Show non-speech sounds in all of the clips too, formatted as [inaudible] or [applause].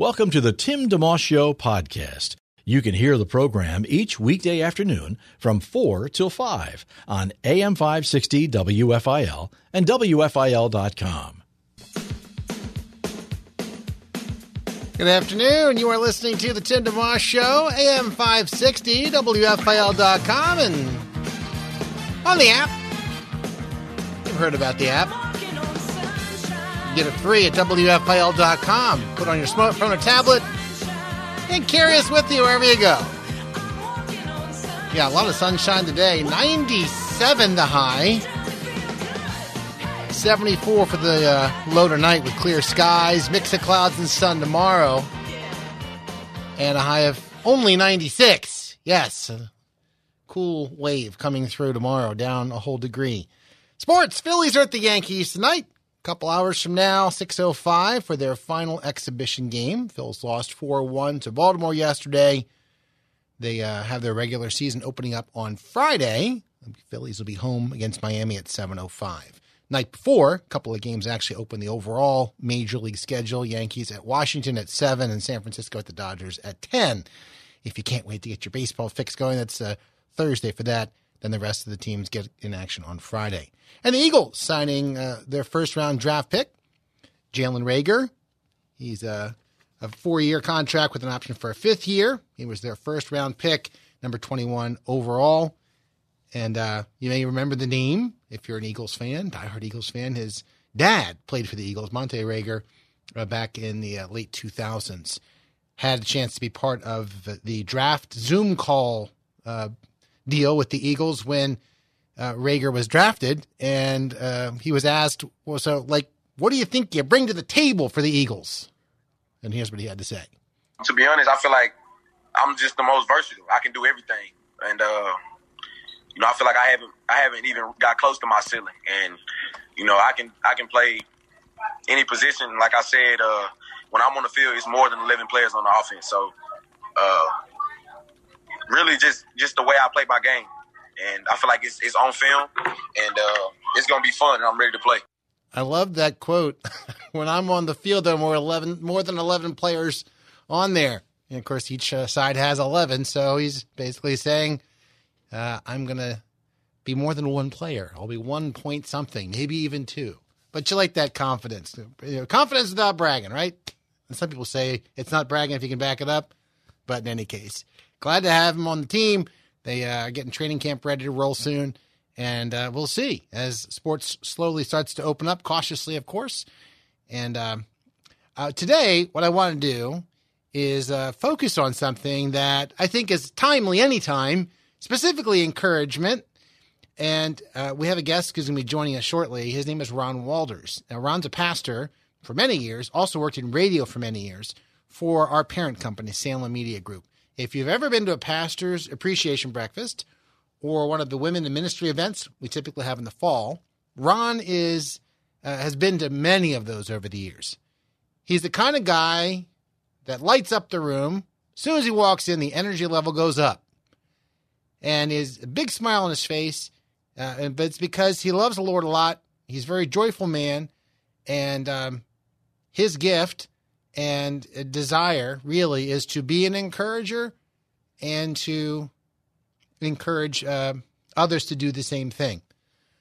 Welcome to the Tim DeMoss Show podcast. You can hear the program each weekday afternoon from 4 till 5 on AM 560 WFIL and WFIL.com. Good afternoon. You are listening to the Tim DeMoss Show, AM 560, WFIL.com, and on the app. You've heard about the app. Get it free at WFIL.com. Put on your smartphone or tablet and carry us with you wherever you go. Yeah, a lot of sunshine today. 97 the high. 74 for the uh, low tonight with clear skies, mix of clouds and sun tomorrow. And a high of only 96. Yes, cool wave coming through tomorrow, down a whole degree. Sports, Phillies are at the Yankees tonight couple hours from now, 6.05 for their final exhibition game. Phils lost 4-1 to Baltimore yesterday. They uh, have their regular season opening up on Friday. The Phillies will be home against Miami at 7.05. Night before, a couple of games actually open the overall Major League schedule. Yankees at Washington at 7 and San Francisco at the Dodgers at 10. If you can't wait to get your baseball fix going, that's uh, Thursday for that. Then the rest of the teams get in action on Friday. And the Eagles signing uh, their first round draft pick, Jalen Reagor. He's a, a four year contract with an option for a fifth year. He was their first round pick, number 21 overall. And uh, you may remember the name if you're an Eagles fan, diehard Eagles fan. His dad played for the Eagles, Montae Reagor, uh, back in the uh, late 2000s. Had a chance to be part of the draft Zoom call uh, deal with the Eagles when uh, Reagor was drafted, and uh, he was asked, "Well, so like, what do you think you bring to the table for the Eagles?" And here's what he had to say. To be honest, I feel like I'm just the most versatile. I can do everything, and uh, you know, I feel like I haven't I haven't even got close to my ceiling, and you know, I can I can play any position. Like I said, uh, when I'm on the field, it's more than 11 players on the offense. So, uh, really, just just the way I play my game and I feel like it's, it's on film, and uh, it's gonna be fun, and I'm ready to play. I love that quote. [laughs] when I'm on the field, there are more eleven, more than eleven players on there, and of course, each uh, side has eleven. So he's basically saying, uh, "I'm gonna be more than one player. I'll be one point something, maybe even two. But you like that confidence, you know, confidence without bragging, right? And some people say it's not bragging if you can back it up. But in any case, glad to have him on the team. They uh, are getting training camp ready to roll soon. And uh, we'll see as sports slowly starts to open up, cautiously, of course. And uh, uh today, what I want to do is uh, focus on something that I think is timely anytime, specifically encouragement. And uh, we have a guest who's going to be joining us shortly. His name is Ron Walters. Now, Ron's a pastor for many years, also worked in radio for many years for our parent company, Salem Media Group. If you've ever been to a pastor's appreciation breakfast or one of the women in ministry events we typically have in the fall, Ron is uh, has been to many of those over the years. He's the kind of guy that lights up the room. As soon as he walks in, the energy level goes up, and is a big smile on his face. Uh, but it's because he loves the Lord a lot. He's a very joyful man, and um, his gift and desire really is to be an encourager and to encourage uh, others to do the same thing.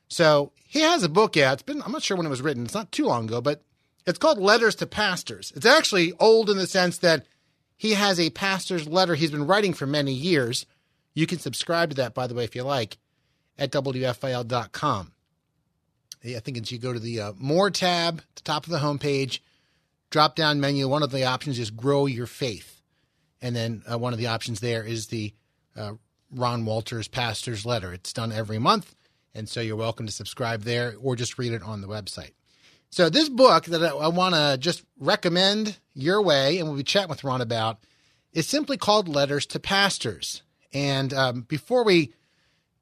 So he has a book out. It's been I'm not sure when it was written. It's not too long ago, but it's called Letters to Pastors. It's actually old in the sense that he has a pastor's letter he's been writing for many years. You can subscribe to that, by the way, if you like, at WFIL.com. I think it's you go to the uh, More tab at the top of the homepage drop down menu, one of the options is grow your faith. And then uh, one of the options there is the uh, Ron Walters Pastor's Letter. It's done every month. And so you're welcome to subscribe there or just read it on the website. So this book that I, I want to just recommend your way and we'll be chatting with Ron about is simply called Letters to Pastors. And um, before we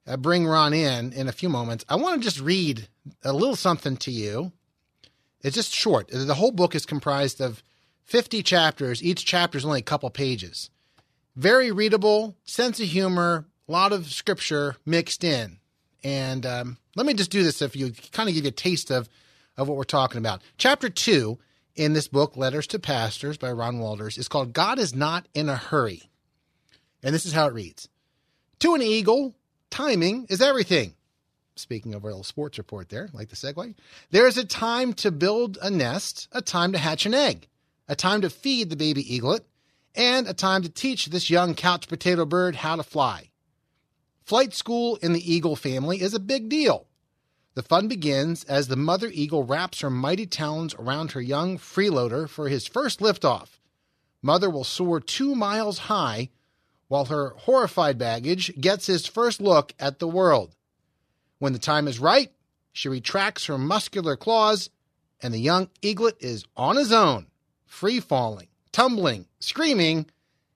uh, bring Ron in in a few moments, I want to just read a little something to you. It's just short. The whole book is comprised of 50 chapters. Each chapter is only a couple pages. Very readable, sense of humor, a lot of scripture mixed in. And um, let me just do this if you kind of give you a taste of, of what we're talking about. Chapter two in this book, Letters to Pastors by Ron Walters, is called God is Not in a Hurry. And this is how it reads To an eagle, timing is everything. Speaking of our little sports report there, like the segue, there is a time to build a nest, a time to hatch an egg, a time to feed the baby eaglet, and a time to teach this young couch potato bird how to fly. Flight school in the eagle family is a big deal. The fun begins as the mother eagle wraps her mighty talons around her young freeloader for his first liftoff. Mother will soar two miles high while her horrified baggage gets his first look at the world. When the time is right, she retracts her muscular claws, and the young eaglet is on his own, free falling, tumbling, screaming,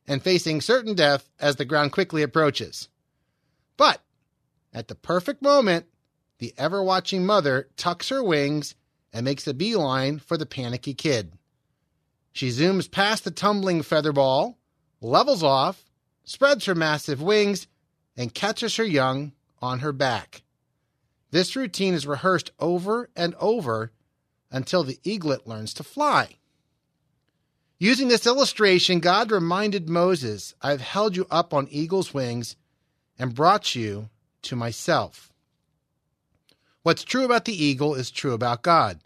and facing certain death as the ground quickly approaches. But at the perfect moment, the ever watching mother tucks her wings and makes a beeline for the panicky kid. She zooms past the tumbling feather ball, levels off, spreads her massive wings, and catches her young on her back. This routine is rehearsed over and over until the eaglet learns to fly. Using this illustration, God reminded Moses, I've held you up on eagle's wings and brought you to myself. What's true about the eagle is true about God.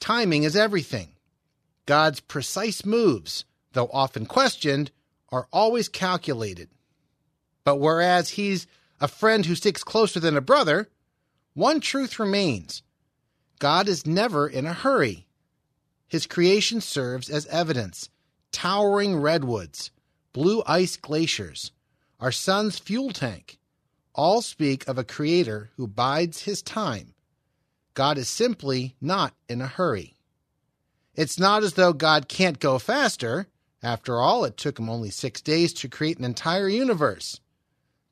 Timing is everything. God's precise moves, though often questioned, are always calculated. But whereas he's a friend who sticks closer than a brother, one truth remains God is never in a hurry. His creation serves as evidence towering redwoods, blue ice glaciers, our sun's fuel tank, all speak of a creator who bides his time. God is simply not in a hurry. It's not as though God can't go faster. After all, it took him only six days to create an entire universe.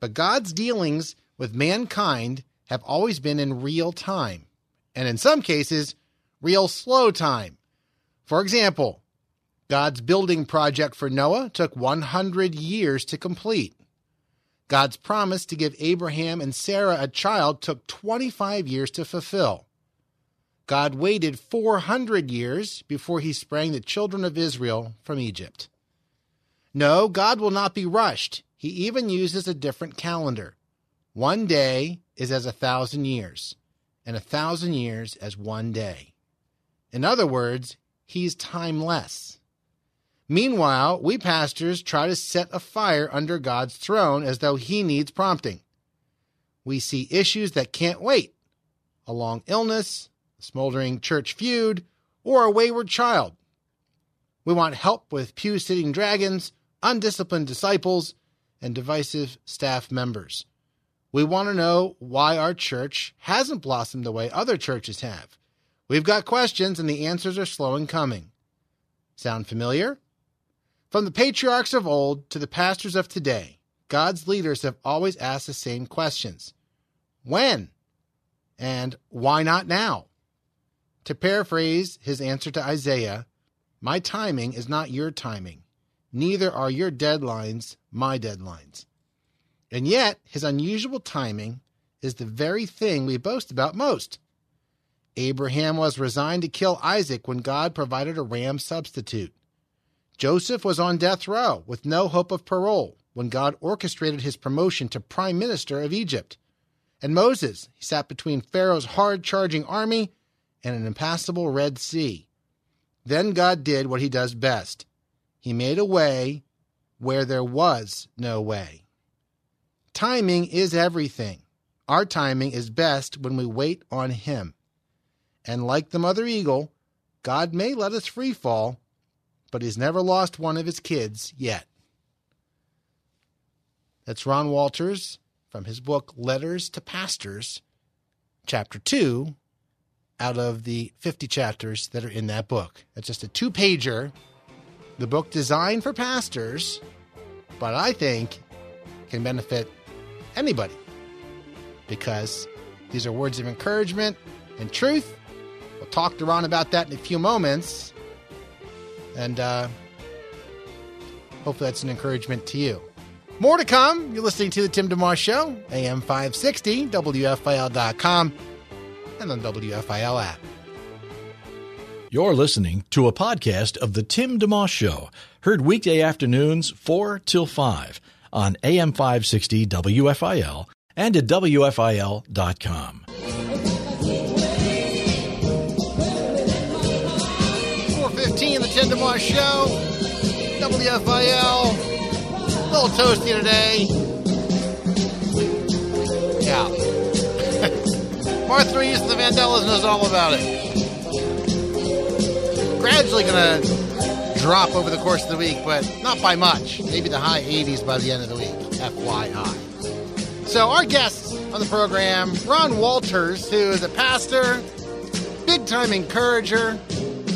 But God's dealings with mankind have always been in real time, and in some cases, real slow time. For example, God's building project for Noah took 100 years to complete. God's promise to give Abraham and Sarah a child took 25 years to fulfill. God waited 400 years before he sprang the children of Israel from Egypt. No, God will not be rushed. He even uses a different calendar. One day is as a thousand years, and a thousand years as one day. In other words, he's timeless. Meanwhile, we pastors try to set a fire under God's throne as though He needs prompting. We see issues that can't wait a long illness, a smoldering church feud, or a wayward child. We want help with pew sitting dragons, undisciplined disciples, and divisive staff members. We want to know why our church hasn't blossomed the way other churches have. We've got questions, and the answers are slow in coming. Sound familiar? From the patriarchs of old to the pastors of today, God's leaders have always asked the same questions When? And why not now? To paraphrase his answer to Isaiah, my timing is not your timing, neither are your deadlines my deadlines. And yet, his unusual timing is the very thing we boast about most. Abraham was resigned to kill Isaac when God provided a ram substitute. Joseph was on death row with no hope of parole when God orchestrated his promotion to prime minister of Egypt. And Moses, he sat between Pharaoh's hard charging army and an impassable Red Sea. Then God did what he does best He made a way where there was no way. Timing is everything. Our timing is best when we wait on Him. And like the mother eagle, God may let us free fall but he's never lost one of his kids yet. That's Ron Walters from his book Letters to Pastors, chapter 2, out of the 50 chapters that are in that book. That's just a two pager, the book designed for pastors, but I think can benefit anybody because these are words of encouragement and truth. We'll talk to Ron about that in a few moments. And uh, hopefully that's an encouragement to you. More to come. You're listening to The Tim DeMoss Show, AM 560, WFIL.com, and on WFIL app. You're listening to a podcast of The Tim DeMoss Show, heard weekday afternoons 4 till 5 on AM 560 WFIL and at WFIL.com. 415, The Tim DeMoss Show, WFIL. A little toasty today. Yeah. [laughs] Martha Reeves, the Vandellas knows all about it. Gradually to drop over the course of the week, but not by much. Maybe the high 80s by the end of the week. FYI. So, our guests on the program Ron Walters, who is a pastor, big time encourager,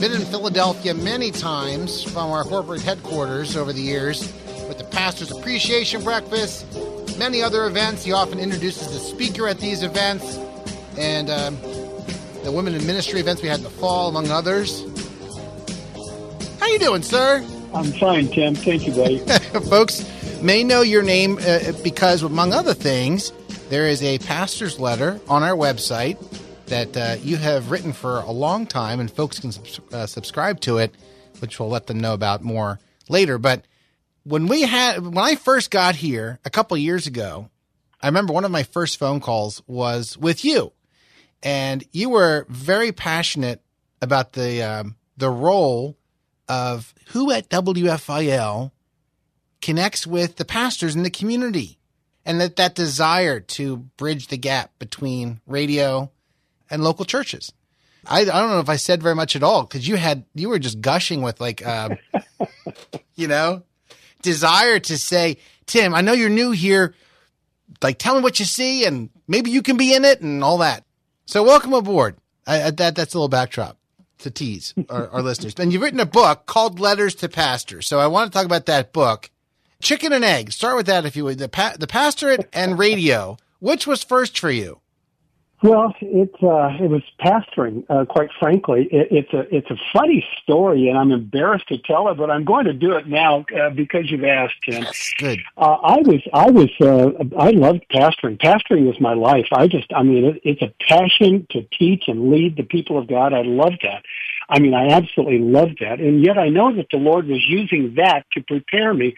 been in Philadelphia many times from our corporate headquarters over the years with the Pastor's Appreciation Breakfast, many other events. He often introduces the speaker at these events and um, the women in ministry events we had in the fall, among others. How you doing, sir? I'm fine, Tim. Thank you, buddy. [laughs] Folks may know your name uh, because, among other things, there is a pastor's letter on our website that uh, you have written for a long time, and folks can subs- uh, subscribe to it, which we'll let them know about more later. But when we had when I first got here a couple years ago, I remember one of my first phone calls was with you, and you were very passionate about the um, the role of who at WFIL connects with the pastors in the community, and that that desire to bridge the gap between radio and local churches. I, I don't know if I said very much at all because you had you were just gushing with like, uh, [laughs] you know, desire to say, Tim, I know you're new here. Like, tell me what you see, and maybe you can be in it, and all that. So, welcome aboard. I, I, that that's a little backdrop to tease our, our [laughs] listeners. And you've written a book called Letters to Pastors. So, I want to talk about that book. Chicken and egg. Start with that, if you would. The pa- the pastorate and radio. Which was first for you? Well, it uh, it was pastoring. Uh, quite frankly, it, it's a it's a funny story, and I'm embarrassed to tell it, but I'm going to do it now uh, because you've asked, Tim. Yes, good. Uh, I was I was uh, I loved pastoring. Pastoring was my life. I just I mean it, it's a passion to teach and lead the people of God. I love that. I mean I absolutely loved that, and yet I know that the Lord was using that to prepare me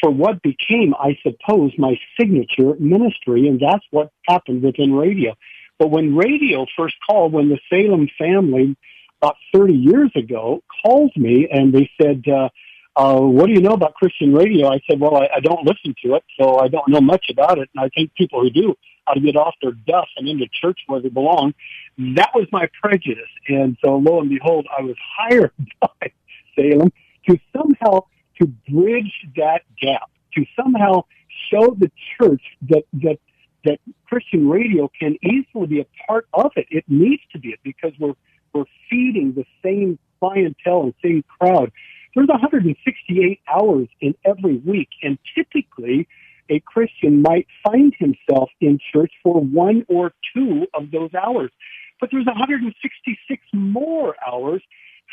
for what became, I suppose, my signature ministry, and that's what happened within radio. But when radio first called, when the Salem family about 30 years ago called me and they said, uh, uh, what do you know about Christian radio? I said, well, I, I don't listen to it, so I don't know much about it. And I think people who do ought to get off their duff and into church where they belong. That was my prejudice. And so lo and behold, I was [laughs] hired by Salem to somehow to bridge that gap, to somehow show the church that, that, that Christian radio can easily be a part of it. It needs to be it because we're, we're feeding the same clientele and same crowd. There's 168 hours in every week and typically a Christian might find himself in church for one or two of those hours. But there's 166 more hours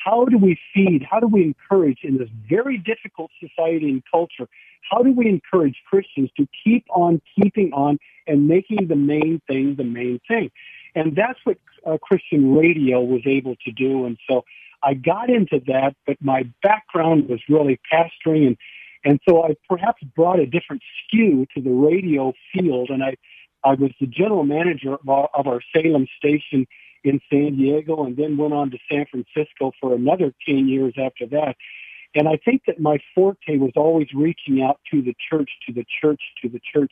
how do we feed? How do we encourage in this very difficult society and culture? How do we encourage Christians to keep on keeping on and making the main thing the main thing? And that's what uh, Christian radio was able to do. And so I got into that, but my background was really pastoring and and so I perhaps brought a different skew to the radio field and I I was the general manager of our, of our Salem station in San Diego and then went on to San Francisco for another 10 years after that. And I think that my forte was always reaching out to the church, to the church, to the church.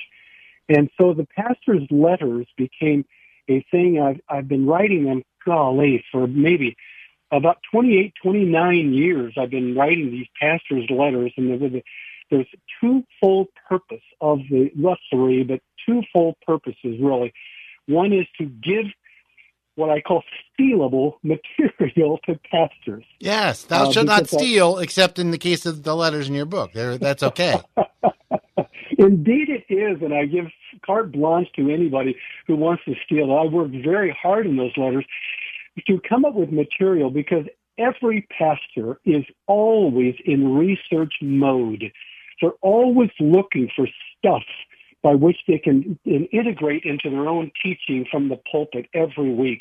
And so the pastor's letters became a thing I've, I've been writing them, golly, for maybe about 28, 29 years. I've been writing these pastor's letters and there was a, there's twofold purpose of the, well, three, but twofold purposes really. One is to give what I call stealable [laughs] material to pastors. Yes, thou Uh, shalt not I- steal, except in the case of the letters in your book. There, that's okay. [laughs] Indeed, it is, and I give carte blanche to anybody who wants to steal. I worked very hard in those letters to come up with material because every pastor is always in research mode. They're always looking for stuff by which they can integrate into their own teaching from the pulpit every week.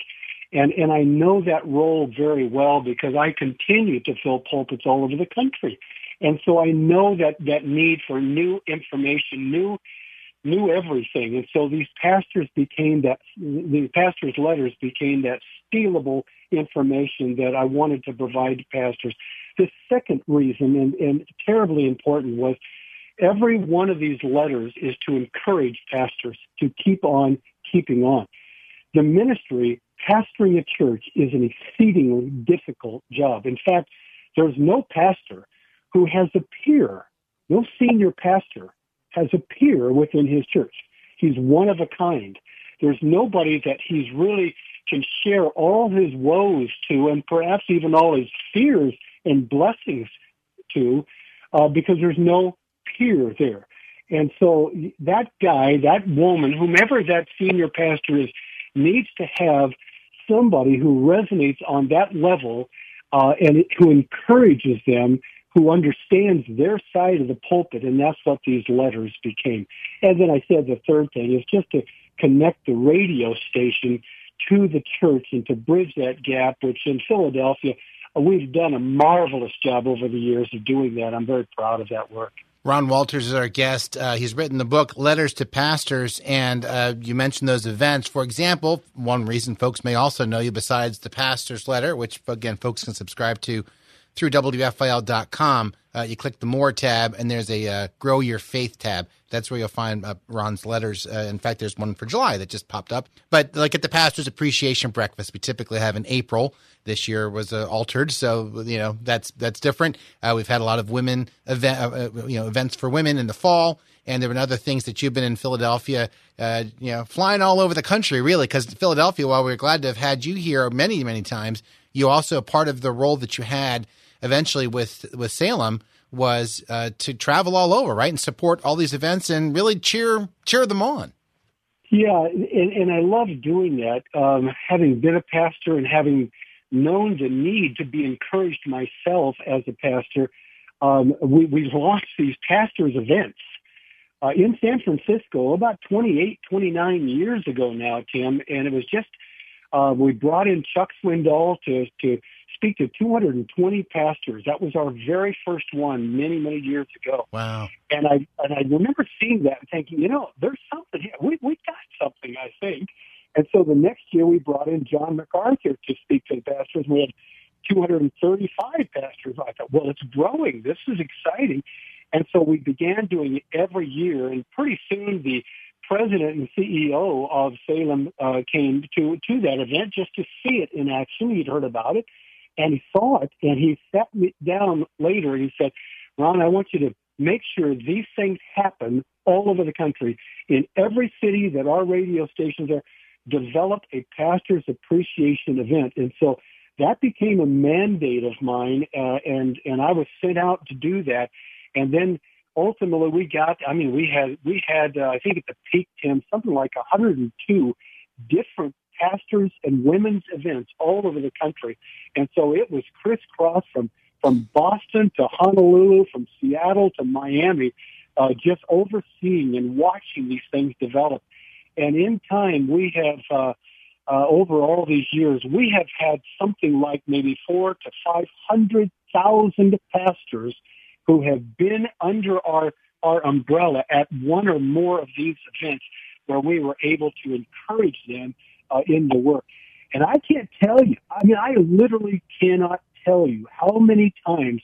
And, and I know that role very well because I continue to fill pulpits all over the country. And so I know that, that need for new information, new, new everything. And so these pastors became that, the pastors' letters became that stealable information that I wanted to provide to pastors. The second reason, and, and terribly important, was every one of these letters is to encourage pastors to keep on keeping on. The ministry, pastoring a church, is an exceedingly difficult job. In fact, there's no pastor who has a peer, no senior pastor has a peer within his church. He's one of a kind. There's nobody that he's really can share all his woes to and perhaps even all his fears and blessings to uh, because there's no peer there. And so that guy, that woman, whomever that senior pastor is, needs to have somebody who resonates on that level uh, and who encourages them, who understands their side of the pulpit, and that's what these letters became. And then I said the third thing is just to connect the radio station to the church and to bridge that gap, which in Philadelphia, uh, we've done a marvelous job over the years of doing that. I'm very proud of that work. Ron Walters is our guest. Uh, he's written the book Letters to Pastors, and uh, you mentioned those events. For example, one reason folks may also know you besides the pastor's letter, which again folks can subscribe to through WFIL.com. Uh, you click the More tab, and there's a uh, Grow Your Faith tab. That's where you'll find uh, Ron's letters. Uh, in fact, there's one for July that just popped up. But like at the Pastor's Appreciation Breakfast, we typically have in April. This year was uh, altered, so you know that's that's different. Uh, we've had a lot of women event, you know, events for women in the fall, and there have been other things that you've been in Philadelphia, you know, flying all over the country, really. Because Philadelphia, while we're glad to have had you here many many times, you also part of the role that you had eventually with with Salem was uh, to travel all over, right, and support all these events and really cheer cheer them on. Yeah, and, and I love doing that. Um, having been a pastor and having known the need to be encouraged myself as a pastor, um, we, we launched these pastors events uh, in San Francisco about 28, 29 years ago now, Tim, and it was just uh, we brought in Chuck Swindoll to to speak to 220 pastors. That was our very first one many many years ago. Wow. And I and I remember seeing that and thinking, you know, there's something here. We we got something, I think. And so the next year we brought in John MacArthur to speak to the pastors. We had 235 pastors. I thought, well, it's growing. This is exciting. And so we began doing it every year. And pretty soon the president and CEO of Salem uh, came to to that event just to see it in action. He'd heard about it, and he saw it, and he sat me down later and he said, "Ron, I want you to make sure these things happen all over the country in every city that our radio stations are. Develop a pastor's appreciation event." And so that became a mandate of mine, uh, and and I was sent out to do that, and then ultimately we got i mean we had we had uh, i think at the peak tim something like 102 different pastors and women's events all over the country. And so it was crisscross from from boston to honolulu from seattle to miami uh, just overseeing and watching these things develop. And in time we have uh, uh, over all these years, we have had something like maybe four to five hundred thousand pastors who have been under our, our umbrella at one or more of these events where we were able to encourage them uh, in the work. And I can't tell you, I mean, I literally cannot tell you how many times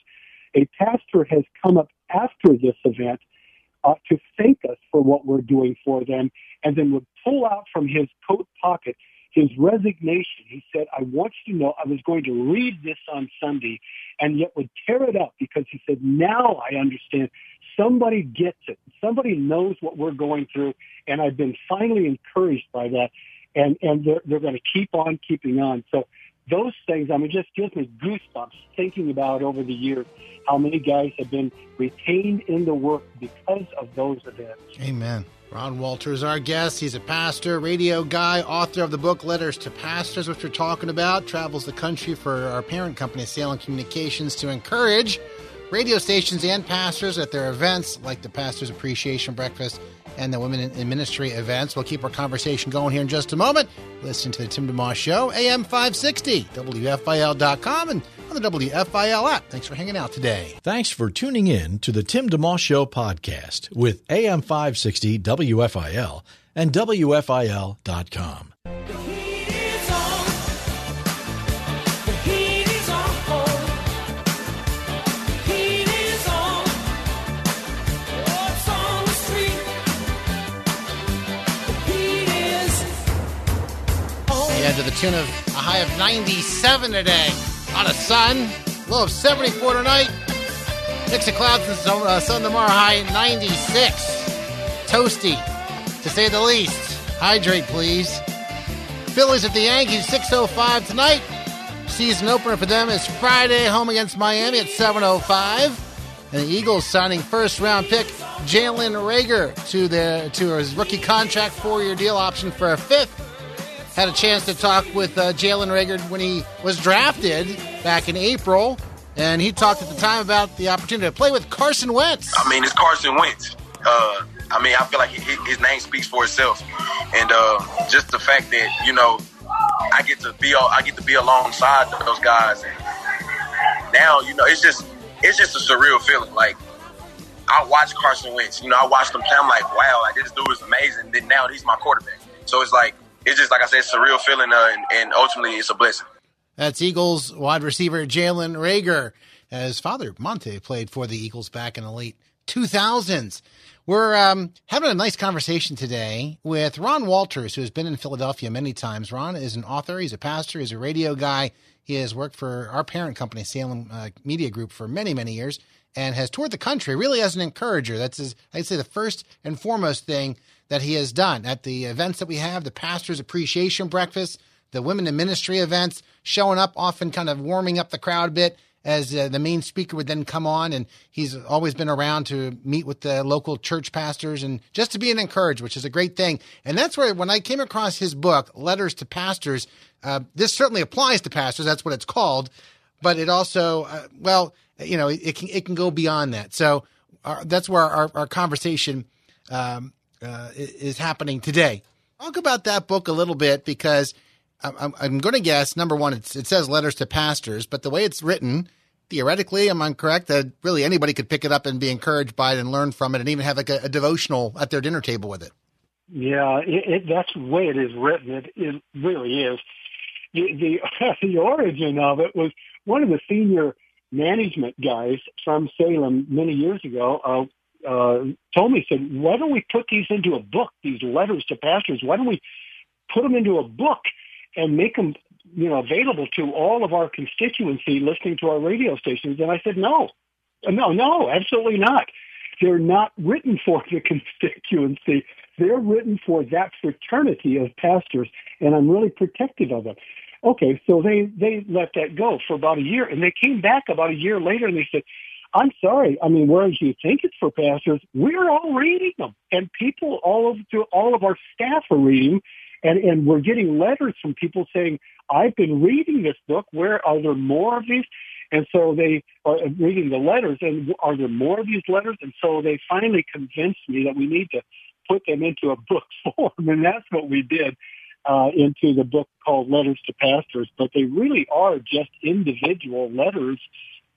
a pastor has come up after this event uh, to thank us for what we're doing for them and then would pull out from his coat pocket his resignation. He said, I want you to know I was going to read this on Sunday and yet would tear it up because he said, now I understand. Somebody gets it. Somebody knows what we're going through. And I've been finally encouraged by that. And and they're they're going to keep on keeping on. So those things, I mean, just gives me goosebumps thinking about over the years how many guys have been retained in the work because of those events. Amen. Ron Walters, our guest. He's a pastor, radio guy, author of the book Letters to Pastors, which we're talking about. Travels the country for our parent company, Salem Communications, to encourage radio stations and pastors at their events like the Pastors Appreciation Breakfast and the Women in Ministry events. We'll keep our conversation going here in just a moment. Listen to the Tim DeMoss Show, AM 560, WFIL.com, and on the WFIL app. Thanks for hanging out today. Thanks for tuning in to the Tim DeMoss Show podcast with AM 560 WFIL and WFIL.com. to the tune of a high of 97 today. On a lot of sun, low of 74 tonight. Mix of clouds and sun, uh, sun tomorrow, high 96. Toasty, to say the least. Hydrate, please. Phillies at the Yankees, 6.05 tonight. Season opener for them is Friday, home against Miami at 7.05. And the Eagles signing first round pick Jalen Reagor to their to his rookie contract, four year deal option for a fifth. Had a chance to talk with uh, Jalen Reagor when he was drafted back in April, and he talked at the time about the opportunity to play with Carson Wentz. I mean, it's Carson Wentz. Uh, I mean, I feel like his, his name speaks for itself, and uh, just the fact that you know I get to be I get to be alongside those guys, and now you know it's just it's just a surreal feeling. Like I watch Carson Wentz, you know, I watched him play. I'm like, wow, like this dude is amazing. Then now he's my quarterback. So it's like it's just like I said, it's a real feeling, uh, and, and ultimately it's a blessing. That's Eagles wide receiver Jalen Reagor. His father, Montae, played for the Eagles back in the late 2000s. We're um, having a nice conversation today with Ron Walters, who has been in Philadelphia many times. Ron is an author, he's a pastor, he's a radio guy. He has worked for our parent company, Salem uh, Media Group, for many, many years and has toured the country really as an encourager. That's, his, I'd say, the first and foremost thing that he has done at the events that we have, the Pastors Appreciation Breakfast, the Women in Ministry events, showing up, often kind of warming up the crowd a bit as uh, the main speaker would then come on. And he's always been around to meet with the local church pastors and just to be an encouragement, which is a great thing. And that's where, when I came across his book, Letters to Pastors, uh, this certainly applies to pastors. That's what it's called. But it also, uh, well, you know, it, can it can go beyond that. So our, that's where our, our conversation um, uh, is happening today. Talk about that book a little bit because I'm, I'm going to guess number one, it says letters to pastors, but the way it's written, theoretically, am I correct that really anybody could pick it up and be encouraged by it and learn from it, and even have like a, a devotional at their dinner table with it? Yeah, it, it, that's the way it is written. It, it really is. The, the [laughs] the origin of it was one of the senior management guys from Salem many years ago uh, uh, told me, said, why don't we put these into a book, these letters to pastors? Why don't we put them into a book and make them, you know, available to all of our constituency listening to our radio stations? And I said, no, no, no, absolutely not. They're not written for the [laughs] constituency. They're written for that fraternity of pastors, and I'm really protective of them. Okay, so they they let that go for about a year, and they came back about a year later, and they said, I'm sorry. I mean, whereas you think it's for pastors, we're all reading them, and people all of to all of our staff are reading, and and we're getting letters from people saying, "I've been reading this book. Where are there more of these?" And so they are reading the letters, and are there more of these letters? And so they finally convinced me that we need to put them into a book [laughs] form, and that's what we did uh, into the book called Letters to Pastors. But they really are just individual letters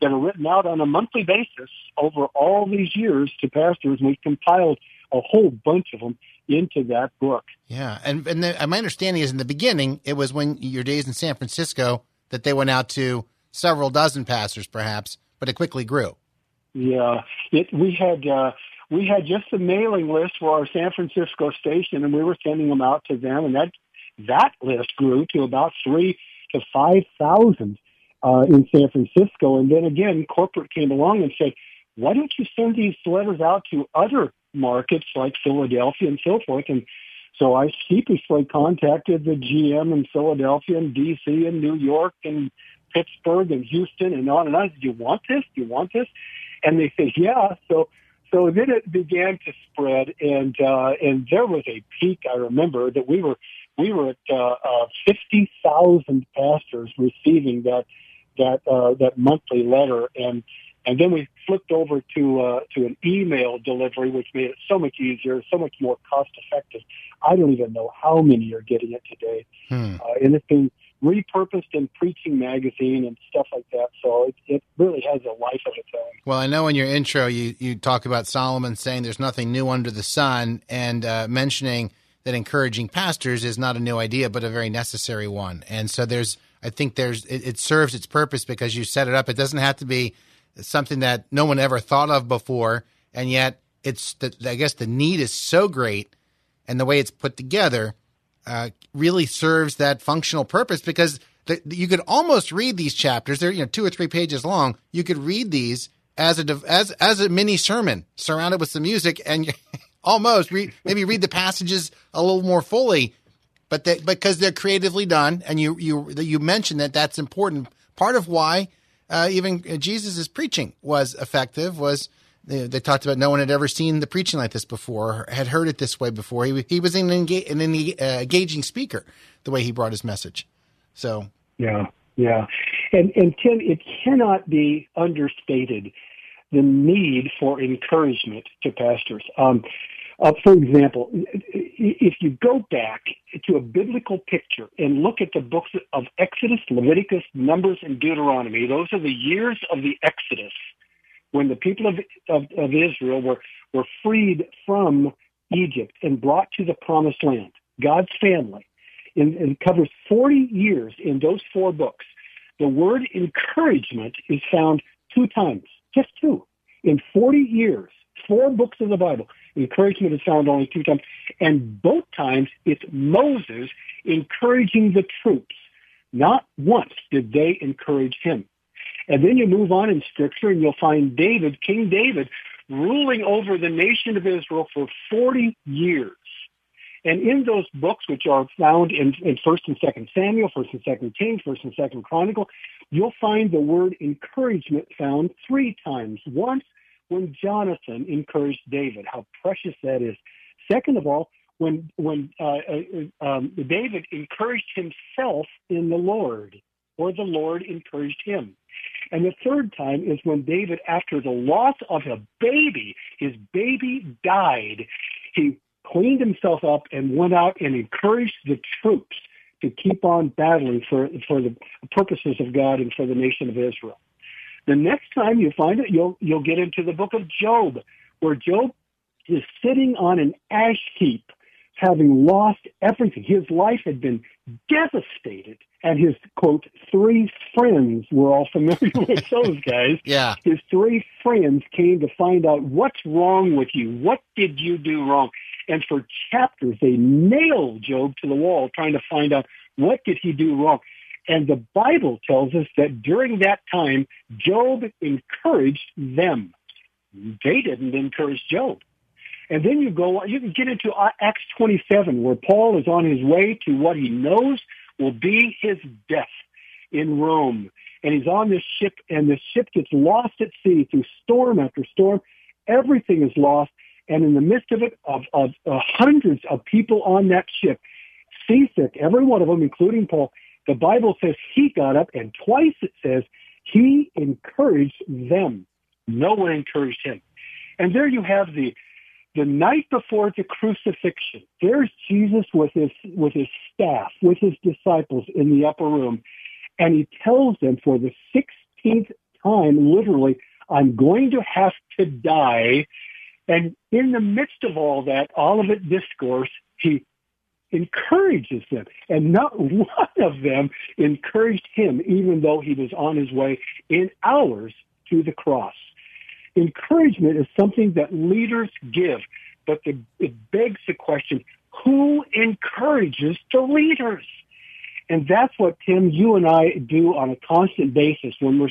that are written out on a monthly basis over all these years to pastors. And we've compiled a whole bunch of them into that book. Yeah, and and the, my understanding is in the beginning it was when your days in San Francisco that they went out to several dozen pastors, perhaps, but it quickly grew. Yeah, it, we had uh, we had just a mailing list for our San Francisco station, and we were sending them out to them, and that that list grew to about three to five thousand uh, in San Francisco. And then again, corporate came along and said, why don't you send these letters out to other markets like Philadelphia and so forth? And So I sheepishly contacted the GM in Philadelphia and DC and New York and Pittsburgh and Houston and on and on. Do you want this? Do you want this? And they said, yeah. So, so then it began to spread and, uh, and there was a peak. I remember that we were, we were at, uh, uh, 50,000 pastors receiving that, that, uh, that monthly letter. And, and then we flipped over to uh, to an email delivery, which made it so much easier, so much more cost effective. I don't even know how many are getting it today, hmm. uh, and it's been repurposed in preaching magazine and stuff like that. So it, it really has a life of its own. Well, I know in your intro you you talk about Solomon saying there's nothing new under the sun, and uh, mentioning that encouraging pastors is not a new idea, but a very necessary one. And so there's, I think there's, it, it serves its purpose because you set it up. It doesn't have to be something that no one ever thought of before, and yet it's the, I guess the need is so great, and the way it's put together uh, really serves that functional purpose because the, you could almost read these chapters. They're you know two or three pages long. You could read these as a as as a mini sermon surrounded with some music, and [laughs] almost read, maybe read the passages a little more fully. But they, because they're creatively done, and you you you mentioned that that's important. Part of why uh, even Jesus' preaching was effective. Was they, they, talked about no one had ever seen the preaching like this before, had heard it this way before. He, he was an, engage, an uh, engaging speaker, the way he brought his message. So yeah, yeah, and and Tim, it cannot be understated the need for encouragement to pastors. Um, uh, for example, if you go back to a biblical picture and look at the books of Exodus, Leviticus, Numbers, and Deuteronomy, those are the years of the Exodus when the people of, of, of Israel were, were freed from Egypt and brought to the promised land, God's family. And, and covers 40 years in those four books. The word encouragement is found two times, just two, in 40 years, four books of the Bible. Encouragement is found only two times. And both times it's Moses encouraging the troops. Not once did they encourage him. And then you move on in scripture and you'll find David, King David, ruling over the nation of Israel for 40 years. And in those books, which are found in, in 1st and 2nd Samuel, 1st and 2nd Kings, 1st and 2nd Chronicle, you'll find the word encouragement found three times. Once when Jonathan encouraged David, how precious that is. Second of all, when when uh, uh, um, David encouraged himself in the Lord, or the Lord encouraged him. And the third time is when David, after the loss of a baby, his baby died, he cleaned himself up and went out and encouraged the troops to keep on battling for for the purposes of God and for the nation of Israel. The next time you find it, you'll, you'll get into the book of Job, where Job is sitting on an ash heap, having lost everything. His life had been devastated. And his, quote, three friends, we're all familiar [laughs] with those guys. yeah. His three friends came to find out what's wrong with you. What did you do wrong? And for chapters, they nailed Job to the wall trying to find out what did he do wrong. And the Bible tells us that during that time, Job encouraged them. They didn't encourage Job. And then you go, you can get into Acts 27, where Paul is on his way to what he knows will be his death in Rome. And he's on this ship, and the ship gets lost at sea through storm after storm. Everything is lost. And in the midst of it, of, of uh, hundreds of people on that ship, seasick, every one of them, including Paul, the Bible says he got up, and twice it says he encouraged them. No one encouraged him. And there you have the the night before the crucifixion. There's Jesus with his with his staff, with his disciples in the upper room, and he tells them for the sixteenth time, literally, I'm going to have to die. And in the midst of all that all of it discourse, he encourages them. And not [laughs] one of them encouraged him, even though he was on his way in hours to the cross. Encouragement is something that leaders give, but the, it begs the question, who encourages the leaders? And that's what, Tim, you and I do on a constant basis when we're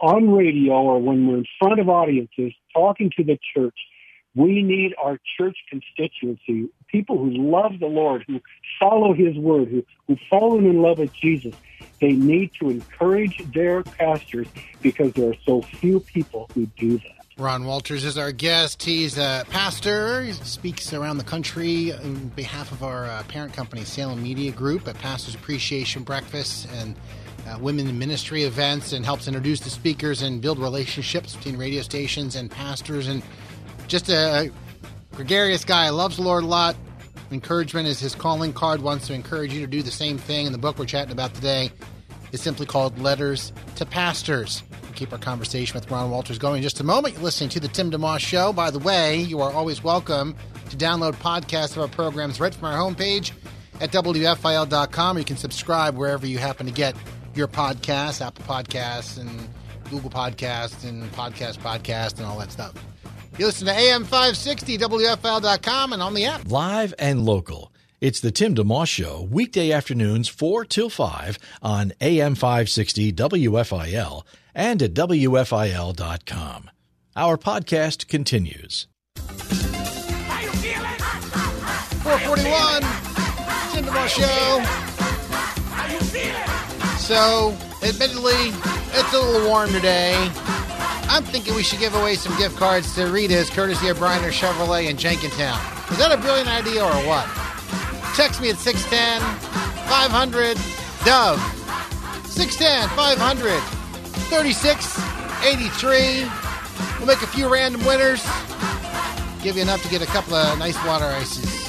on radio or when we're in front of audiences talking to the church We need our church constituency, people who love the Lord, who follow His word, who, who fall in love with Jesus. They need to encourage their pastors because there are so few people who do that. Ron Walters is our guest. He's a pastor. He speaks around the country on behalf of our uh, parent company, Salem Media Group, at Pastors Appreciation Breakfast and uh, women in ministry events, and helps introduce the speakers and build relationships between radio stations and pastors. And just a gregarious guy. Loves the Lord a lot. Encouragement is his calling card. Wants to encourage you to do the same thing. And the book we're chatting about today is simply called Letters to Pastors we keep our conversation with Ron Walters going in just a moment. You're listening to The Tim DeMoss Show. By the way, you are always welcome to download podcasts of our programs right from our homepage at WFIL.com. You can subscribe wherever you happen to get your podcasts, Apple Podcasts and Google Podcasts and Podcast Podcast and all that stuff. You listen to AM 560, WFIL.com, and on the app. Live and local. It's the Tim DeMoss Show, weekday afternoons 4 till 5 on AM 560 WFIL and at WFIL.com. Our podcast continues. 441, Tim DeMoss Show. So, admittedly, it's a little warm today. I'm thinking we should give away some gift cards to Rita's, courtesy of Bryner Chevrolet in Jenkintown. Is that a brilliant idea or what? Text me at 610 500 Dove. 610 500 3683. We'll make a few random winners. Give you enough to get a couple of nice water ices.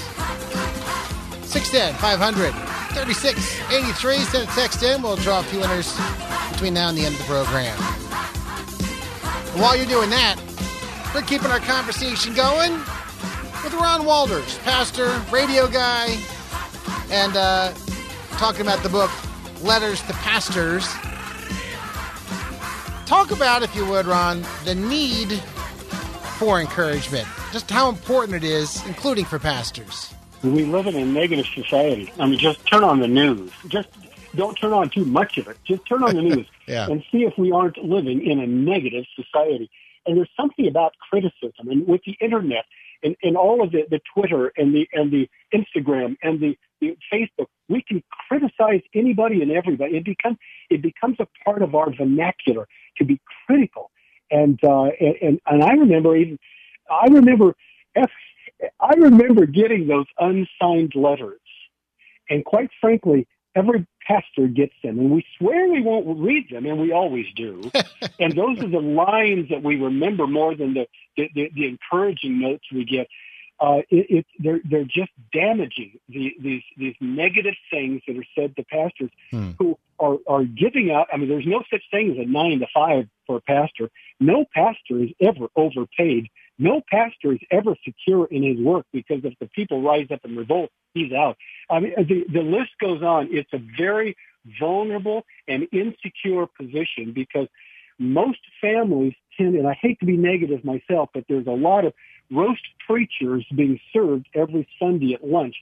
610 500 3683. Send a text in. We'll draw a few winners between now and the end of the program. While you're doing that, we're keeping our conversation going with Ron Walters, pastor, radio guy, and uh, talking about the book Letters to Pastors. Talk about, if you would, Ron, the need for encouragement, just how important it is, including for pastors. We live in a negative society. I mean, just turn on the news. Just don't turn on too much of it. Just turn on the news [laughs] yeah. and see if we aren't living in a negative society. And there's something about criticism, and with the internet and, and all of the, the Twitter and the and the Instagram and the, the Facebook, we can criticize anybody and everybody. It becomes it becomes a part of our vernacular to be critical. And, uh, and, and I remember even, I remember, I remember getting those unsigned letters. And quite frankly, every pastor gets them and we swear we won't read them and we always do. [laughs] and those are the lines that we remember more than the, the, the, the encouraging notes we get. Uh, it, it, they're, they're just damaging the, these, these negative things that are said to pastors hmm. who are, are giving out. I mean, there's no such thing as a nine to five for a pastor. No pastor is ever overpaid. No pastor is ever secure in his work because if the people rise up and revolt, he's out. I mean, the, the list goes on. It's a very vulnerable and insecure position because most families tend, and I hate to be negative myself, but there's a lot of roast preachers being served every Sunday at lunch.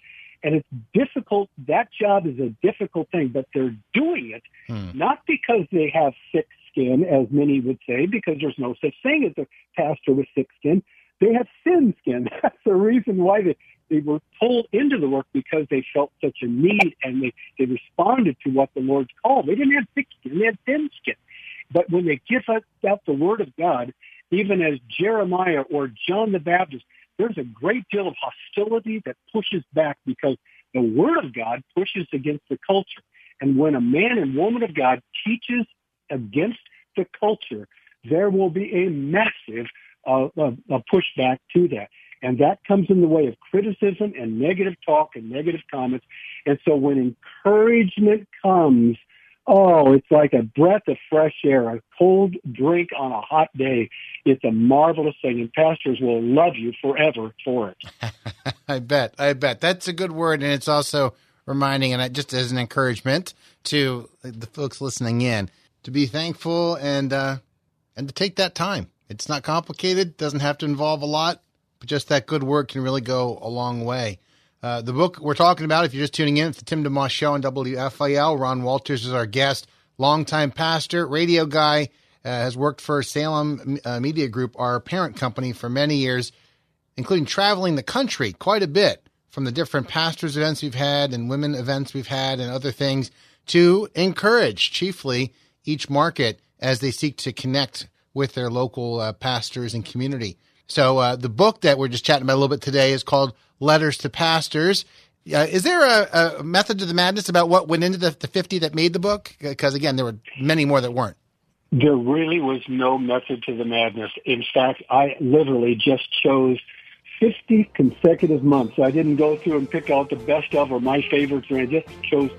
And it's difficult. That job is a difficult thing, but they're doing it hmm. not because they have thick skin, as many would say, because there's no such thing as a pastor with thick skin. They have thin skin. [laughs] That's the reason why they, they were pulled into the work because they felt such a need and they, they responded to what the Lord's called. They didn't have thick skin, they had thin skin. But when they give out the word of God, even as Jeremiah or John the Baptist, there's a great deal of hostility that pushes back because the Word of God pushes against the culture. And when a man and woman of God teaches against the culture, there will be a massive uh, uh, pushback to that. And that comes in the way of criticism and negative talk and negative comments. And so when encouragement comes, Oh, it's like a breath of fresh air, a cold drink on a hot day. It's a marvelous thing, and pastors will love you forever for it. [laughs] I bet. I bet. That's a good word, and it's also reminding, and just as an encouragement to the folks listening in, to be thankful and uh, and to take that time. It's not complicated; doesn't have to involve a lot, but just that good work can really go a long way. Uh, the book we're talking about, if you're just tuning in, it's the Tim DeMoss Show on WFIL. Ron Walters is our guest, longtime pastor, radio guy, uh, has worked for Salem uh, Media Group, our parent company, for many years. including traveling the country quite a bit from the different pastors events we've had and women events we've had and other things to encourage chiefly each market as they seek to connect with their local uh, pastors and community. So uh, the book that we're just chatting about a little bit today is called Letters to Pastors. Uh, is there a, a, method to the madness about what went into the, the 50 that made the book? Because again, there were many more that weren't. There really was no method to the madness. In fact, I literally just chose 50 consecutive months. I didn't go through and pick out the best of or my favorites, or I just chose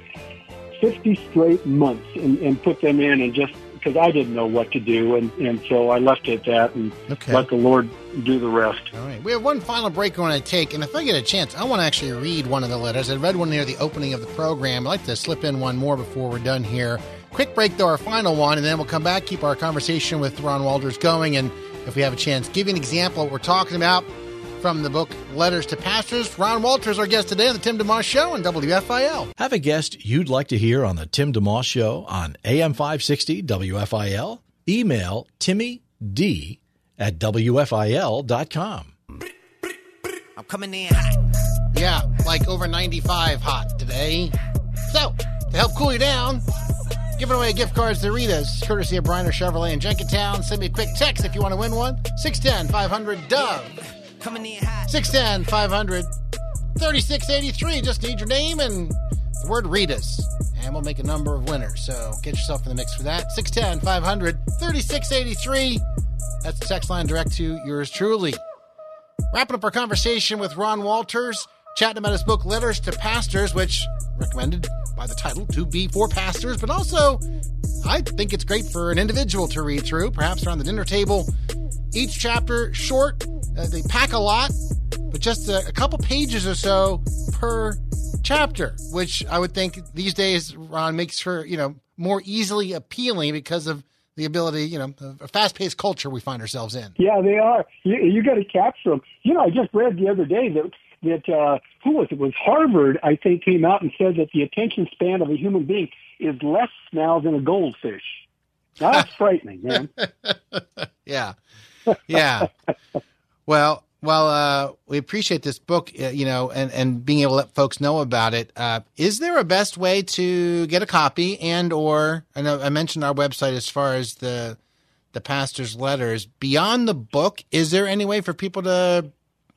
50 straight months and, and put them in and just because I didn't know what to do, and, and so I left it at that and okay. let the Lord do the rest. All right. We have one final break we want to take, and if I get a chance, I want to actually read one of the letters. I read one near the opening of the program. I'd like to slip in one more before we're done here. Quick break, though, our final one, and then we'll come back, keep our conversation with Ron Walters going, and if we have a chance, give you an example of what we're talking about from the book Letters to Pastors. Ron Walters, our guest today on the Tim DeMoss Show on WFIL. Have a guest you'd like to hear on the Tim DeMoss Show on AM 560 WFIL? Email Timmy D at WFIL.com. I'm coming in hot. Yeah, like over 95 hot today. So, to help cool you down, giving away gift cards to Rita's, courtesy of Bryner Chevrolet in Jenkintown. Send me a quick text if you want to win one. 610 500 Dove. Coming in hot. 610 500 3683. Just need your name and the word Rita's. And we'll make a number of winners. So get yourself in the mix for that. 610 500 3683. That's the text line direct to yours truly. Wrapping up our conversation with Ron Walters, chatting about his book Letters to Pastors, which recommended by the title to be for pastors, but also I think it's great for an individual to read through, perhaps around the dinner table. Each chapter short, uh, they pack a lot, but just a, a, couple pages or so per chapter, which I would think these days, Ron, makes for, you know, more easily appealing because of the ability, you know, a fast paced culture we find ourselves in. Yeah, they are. You, you got to capture them. You know, I just read the other day that that uh, who was it? it? Was Harvard? I think came out and said that the attention span of a human being is less now than a goldfish. That's [laughs] frightening, man. [laughs] yeah, yeah. Well, well, uh, we appreciate this book, uh, you know, and, and being able to let folks know about it. Uh, is there a best way to get a copy and or I know I mentioned our website as far as the the pastor's letters beyond the book. Is there any way for people to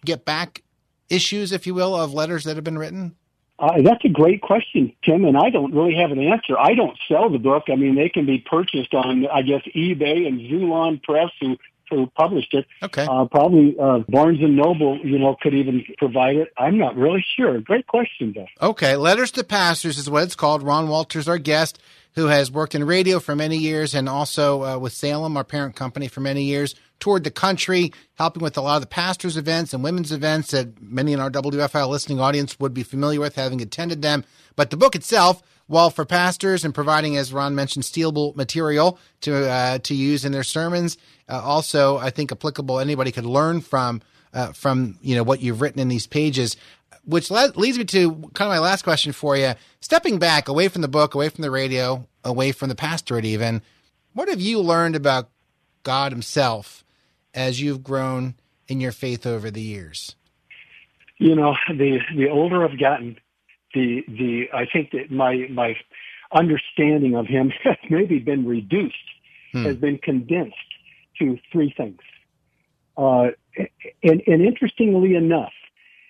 get back issues, if you will, of letters that have been written? Uh, that's a great question, Tim, and I don't really have an answer. I don't sell the book. I mean, they can be purchased on, I guess, eBay and Xulon Press, who who published it. Okay. Uh, probably uh, Barnes and Noble, you know, could even provide it. I'm not really sure. Great question, though. Okay, Letters to Pastors is what it's called. Ron Walters, our guest, who has worked in radio for many years and also uh, with Salem, our parent company, for many years, toured the country, helping with a lot of the pastors' events and women's events that many in our WFI listening audience would be familiar with, having attended them. But the book itself while for pastors and providing, as Ron mentioned, stealable material to uh, to use in their sermons, uh, also I think applicable. Anybody could learn from uh, from you know what you've written in these pages. Which leads me to kind of my last question for you. Stepping back away from the book, away from the radio, away from the pastorate, even, what have you learned about God Himself as you've grown in your faith over the years? You know, the the older I've gotten, the the I think that my my understanding of him [laughs] has maybe been reduced, hmm. has been condensed to three things. Uh, and, and interestingly enough,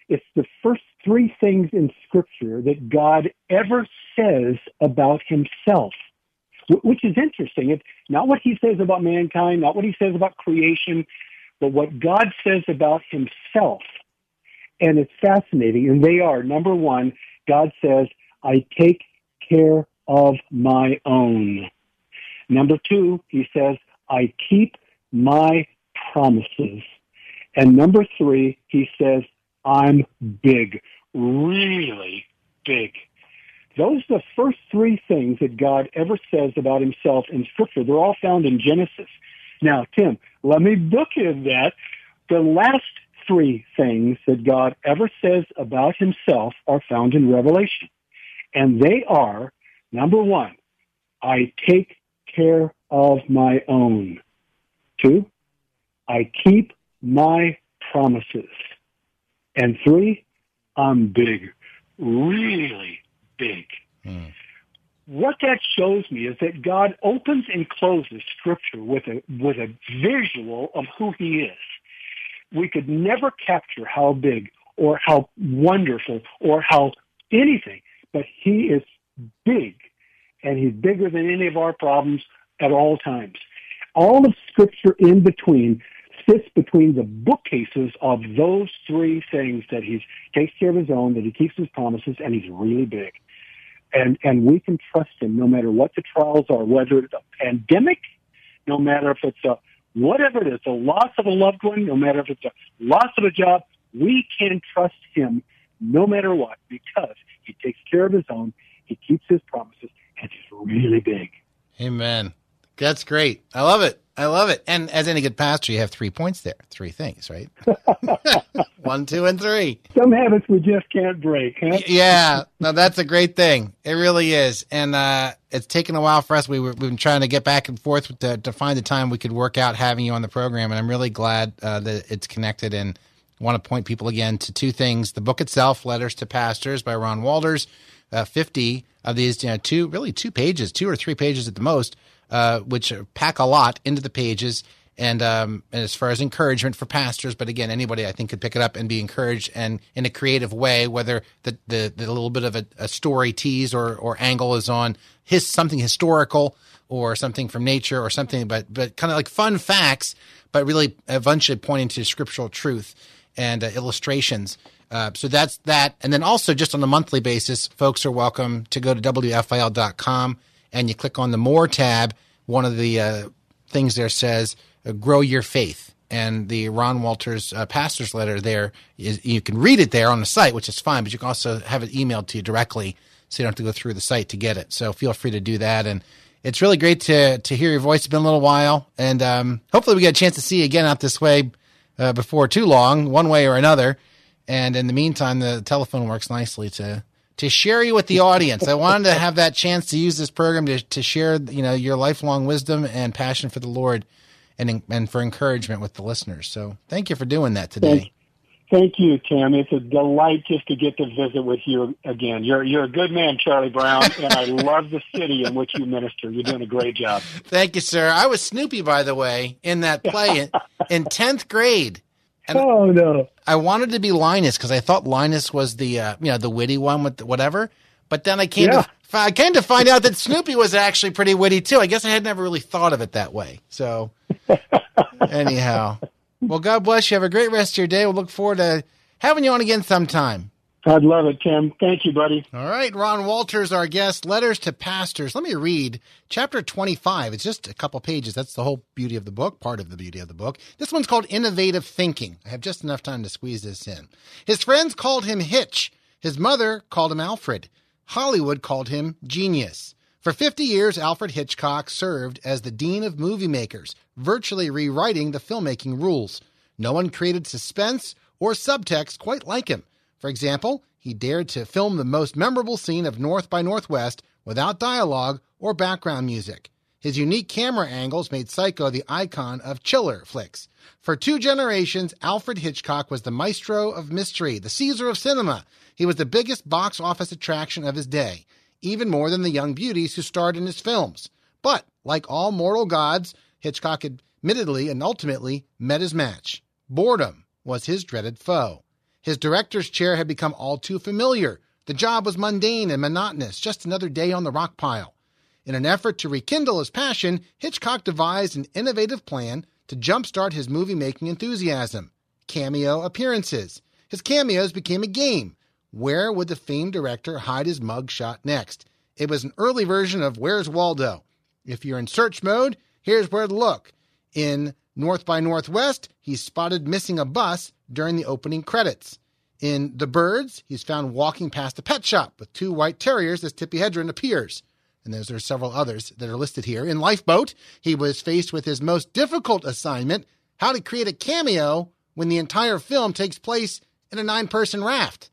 it's the first three things in Scripture that God ever says about Himself, which is interesting. It's not what He says about mankind, not what He says about creation, but what God says about Himself. And it's fascinating. And they are number one, God says, I take care of my own. Number two, he says, I keep my promises. And number three, he says, I'm big, really big. Those are the first three things that God ever says about himself in scripture. They're all found in Genesis. Now, Tim, let me book bookend that. The last three things that God ever says about himself are found in Revelation. And they are, number one, I take care of my own. Two, I keep my promises. And three, I'm big, really big. Hmm. What that shows me is that God opens and closes Scripture with a with a visual of who He is. We could never capture how big or how wonderful or how anything, but He is big, and He's bigger than any of our problems at all times. All of Scripture in between sits between the bookcases of those three things that he takes care of his own, that he keeps his promises, and he's really big. And and we can trust him no matter what the trials are, whether it's a pandemic, no matter if it's a whatever it is, a loss of a loved one, no matter if it's a loss of a job, we can trust him no matter what because he takes care of his own, he keeps his promises, and he's really big. Amen. That's great. I love it. I love it. And as any good pastor, you have three points there. Three things, right? [laughs] One, two, and three. Some habits we just can't break, huh? Yeah. No, that's a great thing. It really is. And uh, it's taken a while for us. We were, we've been trying to get back and forth to, to find the time we could work out having you on the program. And I'm really glad uh, that it's connected. And want to point people again to two things the book itself, Letters to Pastors by Ron Walters. Uh, 50 of these, you know, two, really two pages, two or three pages at the most, uh, which pack a lot into the pages. And, um, and as far as encouragement for pastors, but again, anybody I think could pick it up and be encouraged and in a creative way, whether the, the, the little bit of a, a story tease or, or angle is on his something historical or something from nature or something, but, but kind of like fun facts, but really eventually pointing to scriptural truth and uh, illustrations. Uh, so that's that. And then also just on a monthly basis, folks are welcome to go to WFIL.com and you click on the more tab. One of the uh, things there says uh, grow your faith. And the Ron Walters uh, pastor's letter there is you can read it there on the site, which is fine, but you can also have it emailed to you directly so you don't have to go through the site to get it. So feel free to do that. And it's really great to, to hear your voice. It's been a little while. And um, hopefully we get a chance to see you again out this way uh, before too long, one way or another. And in the meantime, the telephone works nicely to to share you with the audience. I wanted to have that chance to use this program to to share, you know, your lifelong wisdom and passion for the Lord, and and for encouragement with the listeners. So thank you for doing that today. Thank, you, Tim. It's a delight just to get to visit with you again. You're you're a good man, Charlie Brown, and I [laughs] love the city in which you minister. You're doing a great job. Thank you, sir. I was Snoopy, by the way, in that play in tenth grade. And oh no! I wanted to be Linus because I thought Linus was the uh, you know the witty one with the whatever. But then I came yeah. to I came to find out that Snoopy was actually pretty witty too. I guess I had never really thought of it that way. So [laughs] anyhow, well, God bless you. Have a great rest of your day. We'll look forward to having you on again sometime. I'd love it, Tim. Thank you, buddy. All right. Ron Walters, our guest. Letters to Pastors. Let me read chapter 25. It's just a couple pages. That's the whole beauty of the book, part of the beauty of the book. This one's called Innovative Thinking. I have just enough time to squeeze this in. His friends called him Hitch. His mother called him Alfred. Hollywood called him Genius. For 50 years, Alfred Hitchcock served as the dean of movie makers, virtually rewriting the filmmaking rules. No one created suspense or subtext quite like him. For example, he dared to film the most memorable scene of North by Northwest without dialogue or background music. His unique camera angles made Psycho the icon of chiller flicks. For two generations, Alfred Hitchcock was the maestro of mystery, the Caesar of cinema. He was the biggest box office attraction of his day, even more than the young beauties who starred in his films. But, like all mortal gods, Hitchcock admittedly and ultimately met his match. Boredom was his dreaded foe. His director's chair had become all too familiar. The job was mundane and monotonous, just another day on the rock pile. In an effort to rekindle his passion, Hitchcock devised an innovative plan to jumpstart his movie making enthusiasm cameo appearances. His cameos became a game. Where would the famed director hide his mug shot next? It was an early version of Where's Waldo? If you're in search mode, here's where to look. In North by Northwest, he's spotted missing a bus during the opening credits. In The Birds, he's found walking past a pet shop with two white terriers as Tippi Hedren appears. And there's, there are several others that are listed here. In Lifeboat, he was faced with his most difficult assignment how to create a cameo when the entire film takes place in a nine person raft.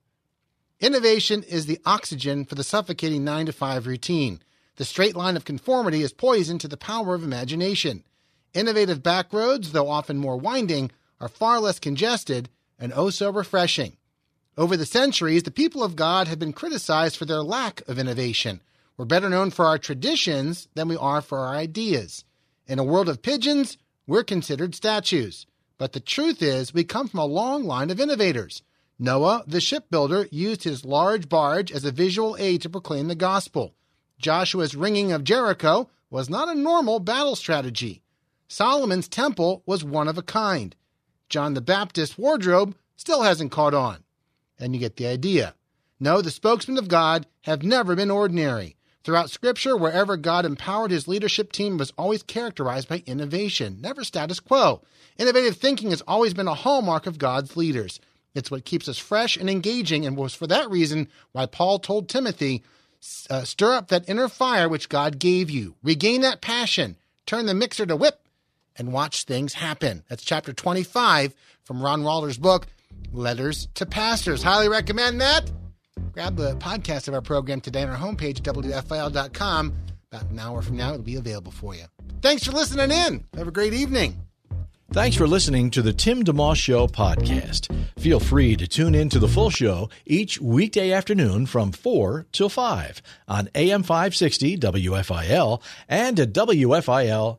Innovation is the oxygen for the suffocating 9 to 5 routine. The straight line of conformity is poison to the power of imagination. Innovative back roads, though often more winding, are far less congested and oh so refreshing. Over the centuries, the people of God have been criticized for their lack of innovation. We're better known for our traditions than we are for our ideas. In a world of pigeons, we're considered statues. But the truth is, we come from a long line of innovators. Noah, the shipbuilder, used his large barge as a visual aid to proclaim the gospel. Joshua's ringing of Jericho was not a normal battle strategy. Solomon's temple was one of a kind. John the Baptist wardrobe still hasn't caught on. And you get the idea. No, the spokesmen of God have never been ordinary. Throughout Scripture, wherever God empowered his leadership team was always characterized by innovation, never status quo. Innovative thinking has always been a hallmark of God's leaders. It's what keeps us fresh and engaging, and was for that reason why Paul told Timothy, uh, stir up that inner fire which God gave you, regain that passion, turn the mixer to whip, and watch things happen. That's chapter 25 from Ron Walters' book, Letters to Pastors. Highly recommend that. Grab the podcast of our program today on our homepage, WFIL.com. About an hour from now, it'll be available for you. Thanks for listening in. Have a great evening. Thanks for listening to the Tim DeMoss Show podcast. Feel free to tune in to the full show each weekday afternoon from 4 till 5 on AM 560 WFIL and at WFIL.com.